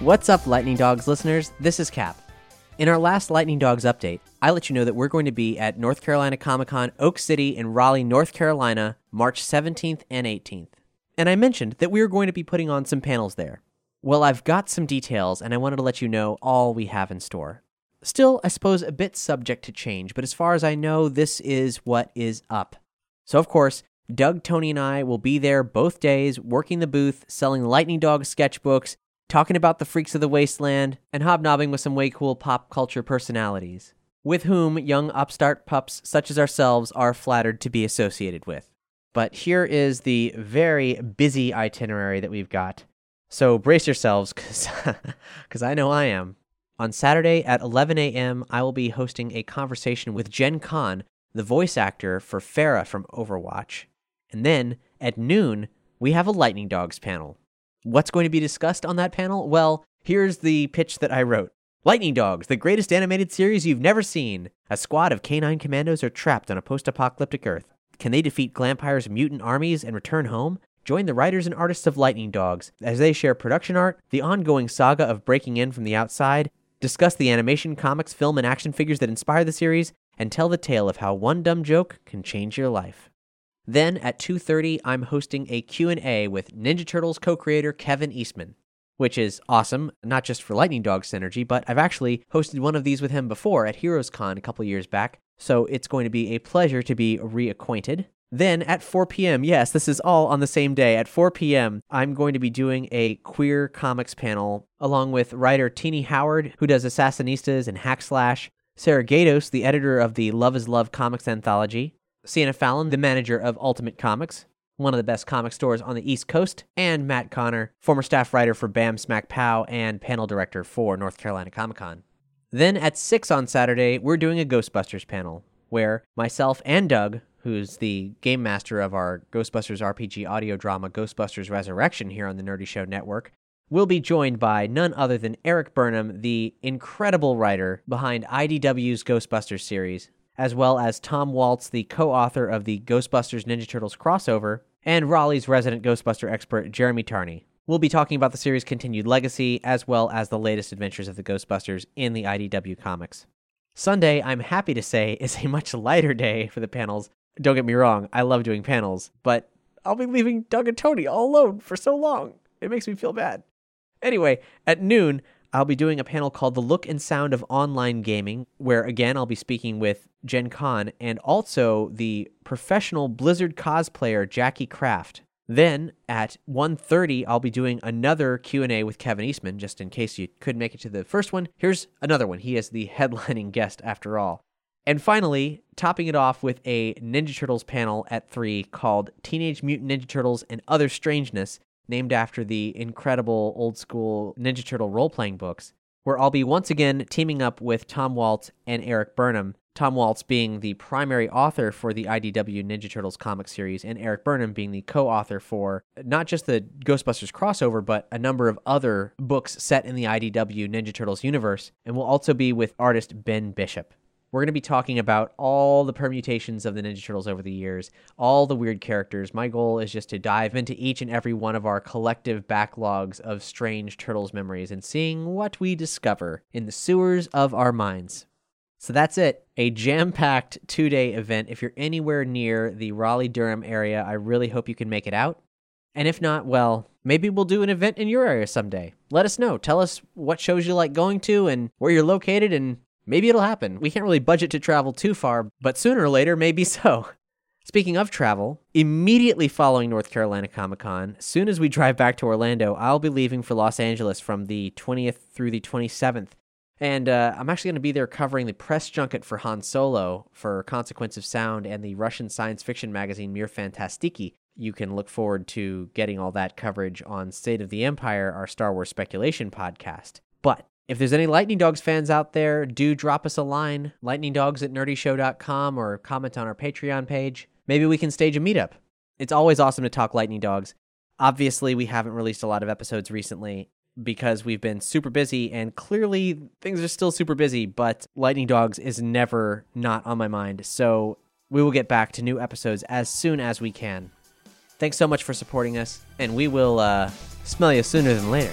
What's up, Lightning Dogs listeners? This is Cap. In our last Lightning Dogs update, I let you know that we're going to be at North Carolina Comic Con Oak City in Raleigh, North Carolina, March 17th and 18th. And I mentioned that we were going to be putting on some panels there. Well, I've got some details, and I wanted to let you know all we have in store. Still, I suppose a bit subject to change, but as far as I know, this is what is up. So, of course, Doug, Tony, and I will be there both days, working the booth, selling Lightning Dog sketchbooks, talking about the freaks of the wasteland, and hobnobbing with some way cool pop culture personalities, with whom young upstart pups such as ourselves are flattered to be associated with. But here is the very busy itinerary that we've got. So brace yourselves, because I know I am. On Saturday at 11 a.m., I will be hosting a conversation with Jen Kahn, the voice actor for Pharah from Overwatch. And then at noon, we have a Lightning Dogs panel. What's going to be discussed on that panel? Well, here's the pitch that I wrote. Lightning Dogs, the greatest animated series you've never seen. A squad of canine commandos are trapped on a post apocalyptic Earth. Can they defeat Glampire's mutant armies and return home? Join the writers and artists of Lightning Dogs as they share production art, the ongoing saga of breaking in from the outside, discuss the animation, comics, film, and action figures that inspire the series, and tell the tale of how one dumb joke can change your life. Then at 2:30 I'm hosting a Q&A with Ninja Turtles co-creator Kevin Eastman, which is awesome, not just for Lightning Dog synergy, but I've actually hosted one of these with him before at Heroes Con a couple years back, so it's going to be a pleasure to be reacquainted. Then at 4 p.m., yes, this is all on the same day. At 4 p.m., I'm going to be doing a queer comics panel along with writer Tini Howard, who does Assassinistas and Hack Slash, Sarah Gaydos, the editor of the Love is Love comics anthology, Sienna Fallon, the manager of Ultimate Comics, one of the best comic stores on the East Coast, and Matt Connor, former staff writer for Bam Smack Pow and panel director for North Carolina Comic Con. Then at 6 on Saturday, we're doing a Ghostbusters panel where myself and Doug, who's the game master of our Ghostbusters RPG audio drama Ghostbusters Resurrection here on the Nerdy Show Network, will be joined by none other than Erik Burnham, the incredible writer behind IDW's Ghostbusters series, as well as Tom Waltz, the co author of the Ghostbusters Ninja Turtles crossover, and Raleigh's resident Ghostbuster expert, Jeremy Tarney. We'll be talking about the series' continued legacy, as well as the latest adventures of the Ghostbusters in the IDW comics. Sunday, I'm happy to say, is a much lighter day for the panels. Don't get me wrong, I love doing panels, but I'll be leaving Doug and Tony all alone for so long. It makes me feel bad. Anyway, at noon, I'll be doing a panel called The Look and Sound of Online Gaming, where again I'll be speaking with Jen Kahn and also the professional Blizzard cosplayer Jackie Kraft. Then at 1:30 I'll be doing another Q&A with Kevin Eastman just in case you couldn't make it to the first one. Here's another one. He is the headlining guest after all. And finally, topping it off with a Ninja Turtles panel at 3 called Teenage Mutant Ninja Turtles and Other Strangeness named after the incredible old school Ninja Turtle role playing books, where I'll be once again teaming up with Tom Waltz and Erik Burnham. Tom Waltz being the primary author for the IDW Ninja Turtles comic series, and Erik Burnham being the co author for not just the Ghostbusters crossover, but a number of other books set in the IDW Ninja Turtles universe, and will also be with artist Ben Bishop. We're going to be talking about all the permutations of the Ninja Turtles over the years, all the weird characters. My goal is just to dive into each and every one of our collective backlogs of strange Turtles memories and seeing what we discover in the sewers of our minds. So that's it. A jam packed two day event. If you're anywhere near the Raleigh Durham area, I really hope you can make it out. And if not, well, maybe we'll do an event in your area someday. Let us know. Tell us what shows you like going to and where you're located, and maybe it'll happen. We can't really budget to travel too far, but sooner or later, maybe so. Speaking of travel, immediately following North Carolina Comic Con, soon as we drive back to Orlando, I'll be leaving for Los Angeles from the 20th through the 27th. And uh, I'm actually going to be there covering the press junket for Han Solo for Consequence of Sound and the Russian science fiction magazine Mir Fantastiki. You can look forward to getting all that coverage on State of the Empire, our Star Wars speculation podcast. But if there's any Lightning Dogs fans out there, do drop us a line, lightningdogs at nerdyshow.com, or comment on our Patreon page. Maybe we can stage a meetup. It's always awesome to talk Lightning Dogs. Obviously, we haven't released a lot of episodes recently, because we've been super busy and clearly things are still super busy, but Lightning Dogs is never not on my mind. So we will get back to new episodes as soon as we can. Thanks so much for supporting us, and we will uh, smell you sooner than later.